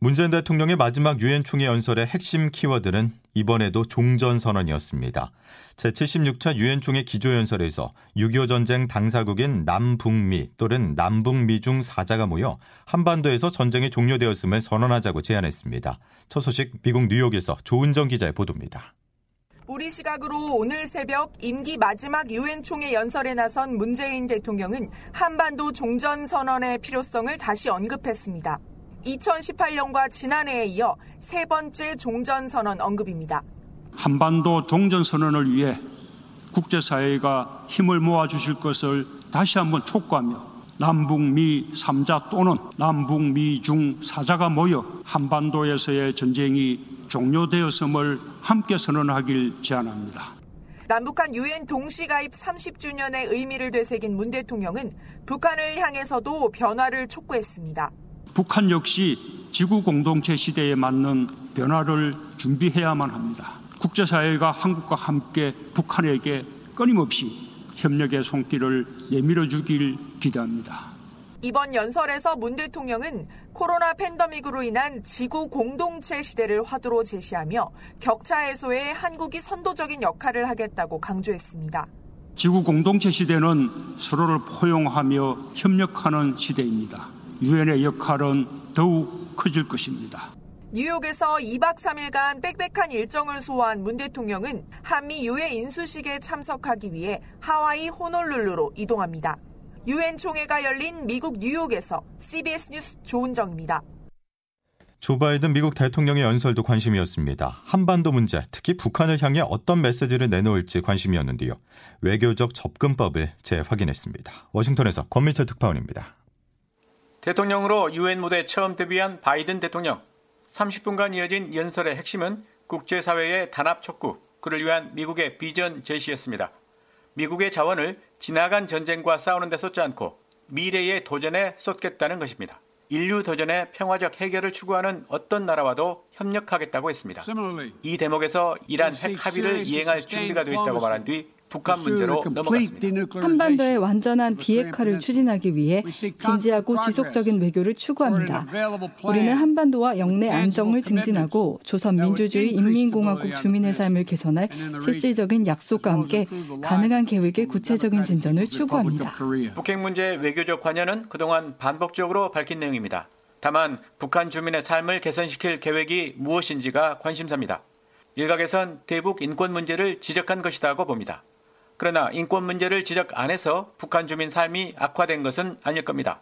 문재인 대통령의 마지막 유엔 총회 연설의 핵심 키워드는 이번에도 종전선언이었습니다. 제76차 유엔 총회 기조연설에서 6.25 전쟁 당사국인 남북미 또는 남북미 중 4자가 모여 한반도에서 전쟁이 종료되었음을 선언하자고 제안했습니다. 첫 소식 미국 뉴욕에서 조은정 기자의 보도입니다. 우리 시각으로 오늘 새벽 임기 마지막 유엔 총회 연설에 나선 문재인 대통령은 한반도 종전 선언의 필요성을 다시 언급했습니다. 2018년과 지난해에 이어 세 번째 종전선언 언급입니다. 한반도 종전선언을 위해 국제사회가 힘을 모아주실 것을 다시 한번 촉구하며 남북미 3자 또는 남북미 중 4자가 모여 한반도에서의 전쟁이 종료되었음을 함께 선언하길 제안합니다. 남북한 유엔 동시 가입 30주년의 의미를 되새긴 문 대통령은 북한을 향해서도 변화를 촉구했습니다. 북한 역시 지구 공동체 시대에 맞는 변화를 준비해야만 합니다. 국제사회가 한국과 함께 북한에게 끊임없이 협력의 손길을 내밀어 주길 기대합니다. 이번 연설에서 문 대통령은 코로나 팬데믹으로 인한 지구 공동체 시대를 화두로 제시하며 격차 해소에 한국이 선도적인 역할을 하겠다고 강조했습니다. 지구 공동체 시대는 서로를 포용하며 협력하는 시대입니다. 유엔의 역할은 더욱 커질 것입니다. 뉴욕에서 2박 3일간 빽빽한 일정을 소화한 문 대통령은 한미 유엔 인수식에 참석하기 위해 하와이 호놀룰루로 이동합니다. 유엔 총회가 열린 미국 뉴욕에서 CBS 뉴스 조은정입니다. 조 바이든 미국 대통령의 연설도 관심이었습니다. 한반도 문제, 특히 북한을 향해 어떤 메시지를 내놓을지 관심이었는데요. 외교적 접근법을 재확인했습니다. 워싱턴에서 권미철 특파원입니다. 대통령으로 유엔 무대 처음 데뷔한 바이든 대통령. 30분간 이어진 연설의 핵심은 국제사회의 단합 촉구, 그를 위한 미국의 비전 제시였습니다. 미국의 자원을 지나간 전쟁과 싸우는 데 쏟지 않고 미래의 도전에 쏟겠다는 것입니다. 인류 도전의 평화적 해결을 추구하는 어떤 나라와도 협력하겠다고 했습니다. 이 대목에서 이란 핵 합의를 이행할 준비가 되어 있다고 말한 뒤 북한 문제로 넘어갔습니다. 한반도의 완전한 비핵화를 추진하기 위해 진지하고 지속적인 외교를 추구합니다. 우리는 한반도와 영내 안정을 증진하고 조선 민주주의 인민공화국 주민의 삶을 개선할 실질적인 약속과 함께 가능한 계획의 구체적인 진전을 추구합니다. 북핵 문제 외교적 관여는 그동안 반복적으로 밝힌 내용입니다. 다만 북한 주민의 삶을 개선시킬 계획이 무엇인지가 관심사입니다. 일각에선 대북 인권 문제를 지적한 것이다고 봅니다. 그러나 인권 문제를 지적 안 해서 북한 주민 삶이 악화된 것은 아닐 겁니다.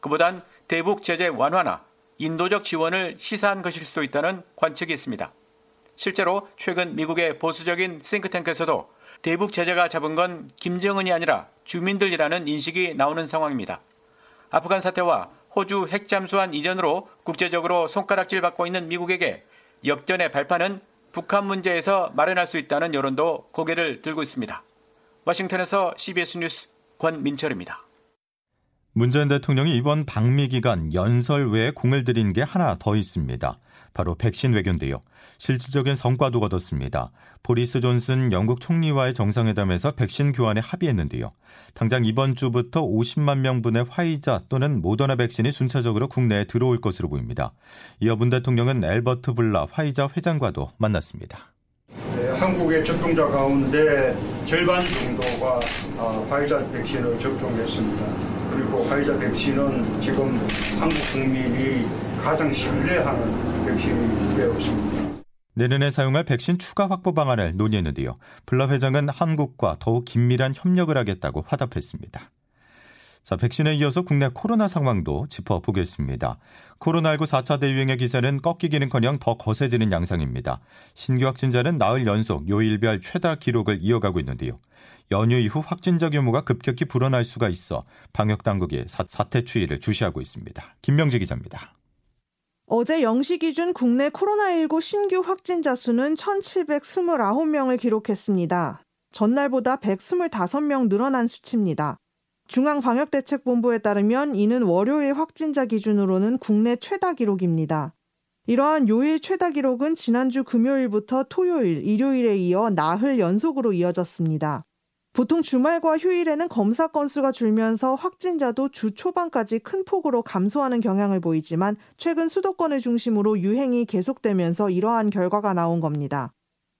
그보단 대북 제재 완화나 인도적 지원을 시사한 것일 수도 있다는 관측이 있습니다. 실제로 최근 미국의 보수적인 싱크탱크에서도 대북 제재가 잡은 건 김정은이 아니라 주민들이라는 인식이 나오는 상황입니다. 아프간 사태와 호주 핵 잠수한 이전으로 국제적으로 손가락질 받고 있는 미국에게 역전의 발판은 북한 문제에서 마련할 수 있다는 여론도 고개를 들고 있습니다. 워싱턴에서 CBS 뉴스 권민철입니다. 문재인 대통령이 이번 방미 기간 연설 외에 공을 들인 게 하나 더 있습니다. 바로 백신 외교인데요. 실질적인 성과도 거뒀습니다. 보리스 존슨 영국 총리와의 정상회담에서 백신 교환에 합의했는데요. 당장 이번 주부터 50만 명분의 화이자 또는 모더나 백신이 순차적으로 국내에 들어올 것으로 보입니다. 이어 문 대통령은 엘버트 블라 화이자 회장과도 만났습니다. 한국의 접종자 가운데 절반 정도가 아, 화이자 백신을 접종했습니다. 그리고 화이자 백신은 지금 한국 국민이 가장 신뢰하는 백신이 되었습니다. 내년에 사용할 백신 추가 확보 방안을 논의했는데요. 블라 회장은 한국과 더욱 긴밀한 협력을 하겠다고 화답했습니다. 자, 백신에 이어서 국내 코로나 상황도 짚어보겠습니다. 코로나19 4차 대유행의 기세는 꺾이기는커녕 더 거세지는 양상입니다. 신규 확진자는 나흘 연속 요일별 최다 기록을 이어가고 있는데요. 연휴 이후 확진자 규모가 급격히 불어날 수가 있어 방역 당국이 사, 사태 추이를 주시하고 있습니다. 김명지 기자입니다. 어제 0시 기준 국내 코로나19 신규 확진자 수는 1,729명을 기록했습니다. 전날보다 125명 늘어난 수치입니다. 중앙방역대책본부에 따르면 이는 월요일 확진자 기준으로는 국내 최다 기록입니다. 이러한 요일 최다 기록은 지난주 금요일부터 토요일, 일요일에 이어 나흘 연속으로 이어졌습니다. 보통 주말과 휴일에는 검사 건수가 줄면서 확진자도 주 초반까지 큰 폭으로 감소하는 경향을 보이지만 최근 수도권을 중심으로 유행이 계속되면서 이러한 결과가 나온 겁니다.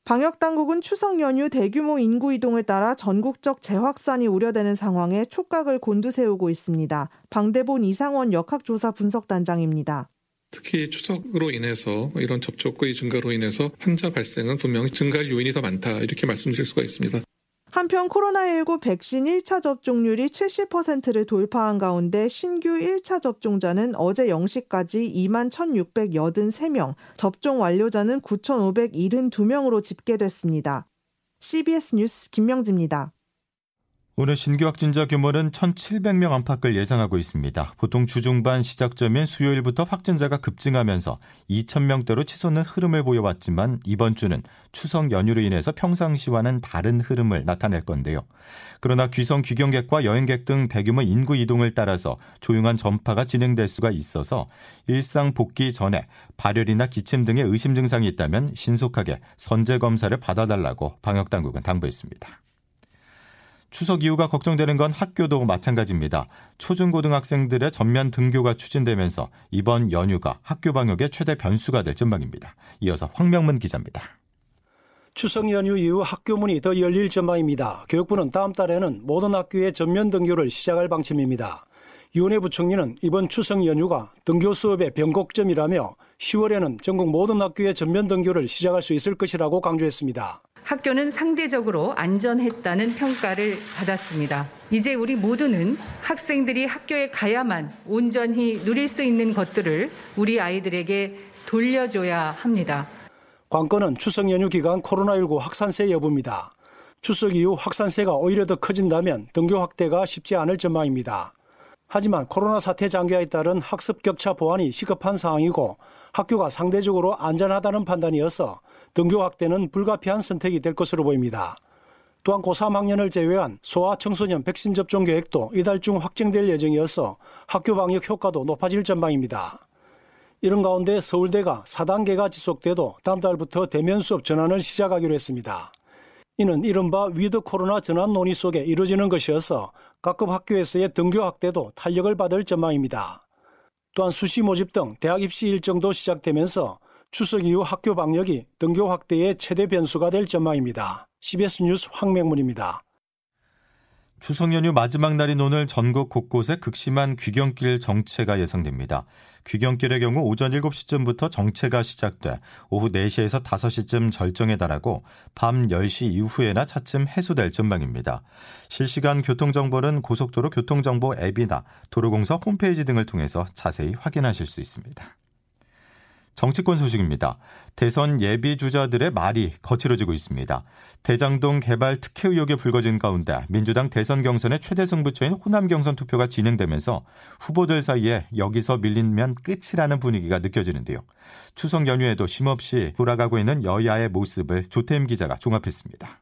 방역 당국은 추석 연휴 대규모 인구 이동을 따라 전국적 재확산이 우려되는 상황에 촉각을 곤두세우고 있습니다. 방대본 이상원 역학조사 분석단장입니다. 특히 추석으로 인해서 이런 접촉의 증가로 인해서 환자 발생은 분명히 증가할 요인이 더 많다 이렇게 말씀드릴 수가 있습니다. 한편 코로나19 백신 1차 접종률이 70%를 돌파한 가운데 신규 1차 접종자는 어제 0시까지 2만 1,683명, 접종 완료자는 9,572명으로 집계됐습니다. CBS 뉴스 김명지입니다. 오늘 신규 확진자 규모는 1,700명 안팎을 예상하고 있습니다. 보통 주중반 시작점인 수요일부터 확진자가 급증하면서 2,000명대로 치솟는 흐름을 보여왔지만 이번 주는 추석 연휴로 인해서 평상시와는 다른 흐름을 나타낼 건데요. 그러나 귀성 귀경객과 여행객 등 대규모 인구 이동을 따라서 조용한 전파가 진행될 수가 있어서 일상 복귀 전에 발열이나 기침 등의 의심 증상이 있다면 신속하게 선제 검사를 받아달라고 방역 당국은 당부했습니다. 추석 이후가 걱정되는 건 학교도 마찬가지입니다. 초중고등학생들의 전면 등교가 추진되면서 이번 연휴가 학교 방역의 최대 변수가 될 전망입니다. 이어서 황명문 기자입니다. 추석 연휴 이후 학교 문이 더 열릴 전망입니다. 교육부는 다음 달에는 모든 학교의 전면 등교를 시작할 방침입니다. 윤해 부총리는 이번 추석 연휴가 등교 수업의 변곡점이라며 10월에는 전국 모든 학교의 전면 등교를 시작할 수 있을 것이라고 강조했습니다. 학교는 상대적으로 안전했다는 평가를 받았습니다. 이제 우리 모두는 학생들이 학교에 가야만 온전히 누릴 수 있는 것들을 우리 아이들에게 돌려줘야 합니다. 관건은 추석 연휴 기간 코로나19 확산세 여부입니다. 추석 이후 확산세가 오히려 더 커진다면 등교 확대가 쉽지 않을 전망입니다. 하지만 코로나 사태 장기화에 따른 학습 격차 보완이 시급한 상황이고 학교가 상대적으로 안전하다는 판단이어서 등교 확대는 불가피한 선택이 될 것으로 보입니다. 또한 고3 학년을 제외한 소아 청소년 백신 접종 계획도 이달 중 확정될 예정이어서 학교 방역 효과도 높아질 전망입니다. 이런 가운데 서울대가 4단계가 지속돼도 다음 달부터 대면 수업 전환을 시작하기로 했습니다. 이는 이른바 위드 코로나 전환 논의 속에 이루어지는 것이어서 각급 학교에서의 등교 확대도 탄력을 받을 전망입니다. 또한 수시 모집 등 대학 입시 일정도 시작되면서 추석 이후 학교 방역이 등교 확대의 최대 변수가 될 전망입니다. CBS 뉴스 황명문입니다. 추석 연휴 마지막 날인 오늘 전국 곳곳에 극심한 귀경길 정체가 예상됩니다. 귀경길의 경우 오전 7시쯤부터 정체가 시작돼 오후 4시에서 5시쯤 절정에 달하고 밤 10시 이후에나 차츰 해소될 전망입니다. 실시간 교통정보는 고속도로 교통정보 앱이나 도로공사 홈페이지 등을 통해서 자세히 확인하실 수 있습니다. 정치권 소식입니다. 대선 예비 주자들의 말이 거칠어지고 있습니다. 대장동 개발 특혜 의혹에 불거진 가운데 민주당 대선 경선의 최대 승부처인 호남 경선 투표가 진행되면서 후보들 사이에 여기서 밀리면 끝이라는 분위기가 느껴지는데요. 추석 연휴에도 쉼없이 돌아가고 있는 여야의 모습을 조태임 기자가 종합했습니다.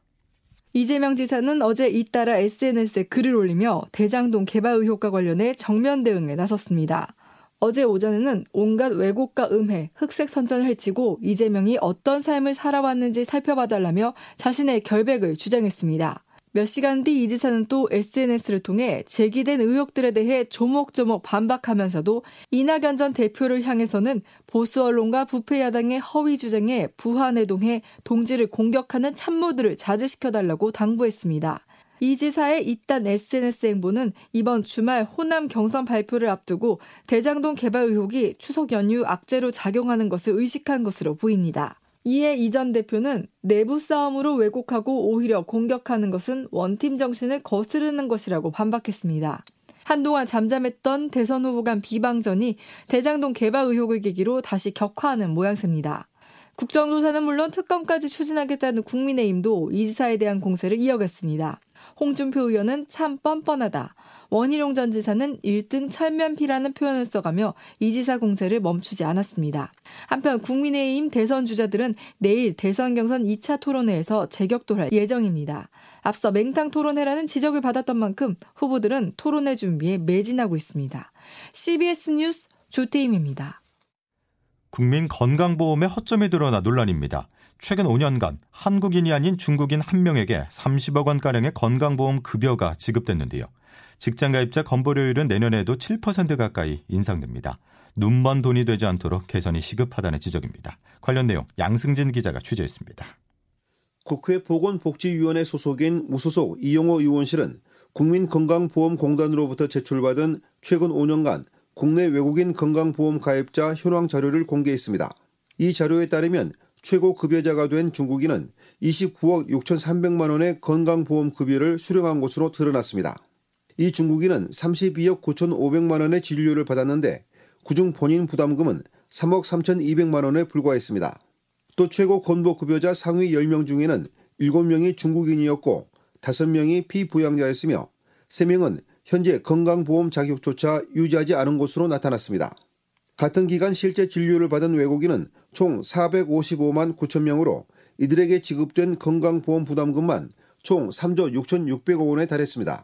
이재명 지사는 어제 잇따라 SNS에 글을 올리며 대장동 개발 의혹과 관련해 정면 대응에 나섰습니다. 어제 오전에는 온갖 왜곡과 음해, 흑색 선전을 해치고 이재명이 어떤 삶을 살아왔는지 살펴봐달라며 자신의 결백을 주장했습니다. 몇 시간 뒤 이 지사는 또 SNS를 통해 제기된 의혹들에 대해 조목조목 반박하면서도 이낙연 전 대표를 향해서는 보수 언론과 부패 야당의 허위 주장에 부하내동해 동지를 공격하는 참모들을 자제시켜달라고 당부했습니다. 이 지사의 이딴 SNS 행보는 이번 주말 호남 경선 발표를 앞두고 대장동 개발 의혹이 추석 연휴 악재로 작용하는 것을 의식한 것으로 보입니다. 이에 이 전 대표는 내부 싸움으로 왜곡하고 오히려 공격하는 것은 원팀 정신을 거스르는 것이라고 반박했습니다. 한동안 잠잠했던 대선 후보 간 비방전이 대장동 개발 의혹을 계기로 다시 격화하는 모양새입니다. 국정조사는 물론 특검까지 추진하겠다는 국민의힘도 이 지사에 대한 공세를 이어갔습니다. 홍준표 의원은 참 뻔뻔하다. 원희룡 전 지사는 1등 철면피라는 표현을 써가며 이 지사 공세를 멈추지 않았습니다. 한편 국민의힘 대선 주자들은 내일 대선 경선 2차 토론회에서 재격돌할 예정입니다. 앞서 맹탕 토론회라는 지적을 받았던 만큼 후보들은 토론회 준비에 매진하고 있습니다. CBS 뉴스 조태임입니다. 국민 건강보험의 허점이 드러나 논란입니다. 최근 5년간 한국인이 아닌 중국인 한 명에게 30억 원가량의 건강보험 급여가 지급됐는데요. 직장가입자 건보료율은 내년에도 7% 가까이 인상됩니다. 눈먼 돈이 되지 않도록 개선이 시급하다는 지적입니다. 관련 내용 양승진 기자가 취재했습니다. 국회 보건복지위원회 소속인 무소속 이용호 의원실은 국민건강보험공단으로부터 제출받은 최근 5년간 국내 외국인 건강보험 가입자 현황 자료를 공개했습니다. 이 자료에 따르면 최고 급여자가 된 중국인은 29억 6,300만 원의 건강보험 급여를 수령한 것으로 드러났습니다. 이 중국인은 32억 9,500만 원의 진료를 받았는데 그중 본인 부담금은 3억 3,200만 원에 불과했습니다. 또 최고 건보급여자 상위 10명 중에는 7명이 중국인이었고 5명이 피부양자였으며 3명은 현재 건강보험 자격조차 유지하지 않은 것으로 나타났습니다. 같은 기간 실제 진료를 받은 외국인은 총 455만 9천 명으로 이들에게 지급된 건강보험 부담금만 총 3조 6,600억 원에 달했습니다.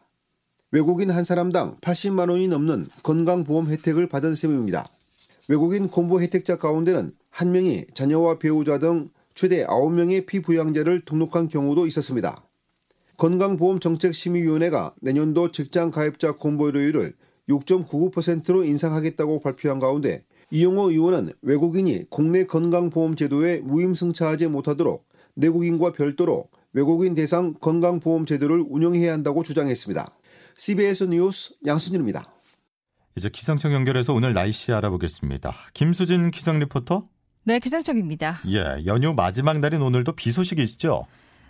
외국인 한 사람당 80만 원이 넘는 건강보험 혜택을 받은 셈입니다. 외국인 공보 혜택자 가운데는 한 명이 자녀와 배우자 등 최대 9명의 피부양자를 등록한 경우도 있었습니다. 건강보험정책심의위원회가 내년도 직장 가입자 공보료율을 6.99%로 인상하겠다고 발표한 가운데 이용호 의원은 외국인이 국내 건강보험 제도에 무임승차하지 못하도록 내국인과 별도로 외국인 대상 건강보험 제도를 운영해야 한다고 주장했습니다. CBS 뉴스 양순일입니다. 이제 기상청 연결해서 오늘 날씨 알아보겠습니다. 김수진 기상 리포터. 네, 기상청입니다. 예, 연휴 마지막 날인 오늘도 비 소식이 있죠?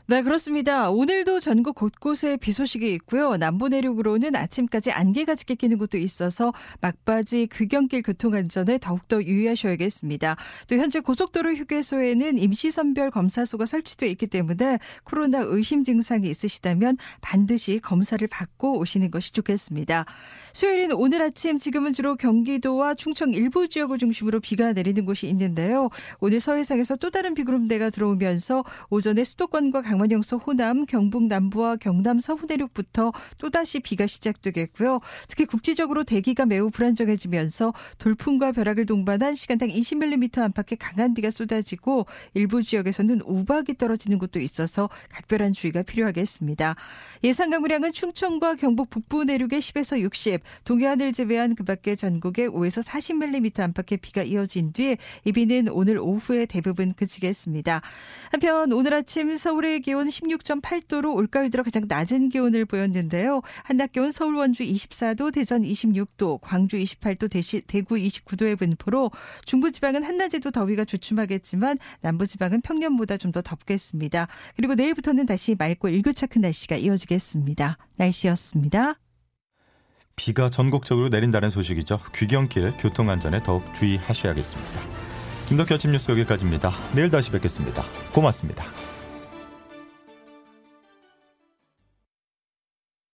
네, 그렇습니다. 오늘도 전국 곳곳에 비 소식이 있고요. 남부 내륙으로는 아침까지 안개가 짙게 끼는 곳도 있어서 막바지 귀경길 교통 안전에 더욱더 유의하셔야겠습니다. 또 현재 고속도로 휴게소에는 임시선별 검사소가 설치되어 있기 때문에 코로나 의심 증상이 있으시다면 반드시 검사를 받고 오시는 것이 좋겠습니다. 수요일인 오늘 아침 지금은 주로 경기도와 충청 일부 지역을 중심으로 비가 내리는 곳이 있는데요. 오늘 서해상에서 또 다른 비구름대가 들어오면서 오전에 수도권과 강원 영서 호남, 경북 남부와 경남 서부 내륙부터 또다시 비가 시작되겠고요. 특히 국지적으로 대기가 매우 불안정해지면서 돌풍과 벼락을 동반한 시간당 20mm 안팎의 강한 비가 쏟아지고 일부 지역에서는 우박이 떨어지는 곳도 있어서 각별한 주의가 필요하겠습니다. 예상 강우량은 충청과 경북 북부 내륙에 10에서 60, 동해안을 제외한 그 밖의 전국에 5에서 40mm 안팎의 비가 이어진 뒤이 비는 오늘 오후에 대부분 그치겠습니다. 한편 오늘 아침 서울의 기온 16.8도로 올가을 들어 가장 낮은 기온을 보였는데요. 한낮 기온 서울 원주 24도, 대전 26도, 광주 28도, 대시, 대구 29도의 분포로 중부지방은 한낮에도 더위가 주춤하겠지만 남부지방은 평년보다 좀 더 덥겠습니다. 그리고 내일부터는 다시 맑고 일교차 큰 날씨가 이어지겠습니다. 날씨였습니다. 비가 전국적으로 내린다는 소식이죠. 귀경길 교통 안전에 더욱 주의하셔야겠습니다. 김덕현 아침 뉴스 여기까지입니다. 내일 다시 뵙겠습니다. 고맙습니다.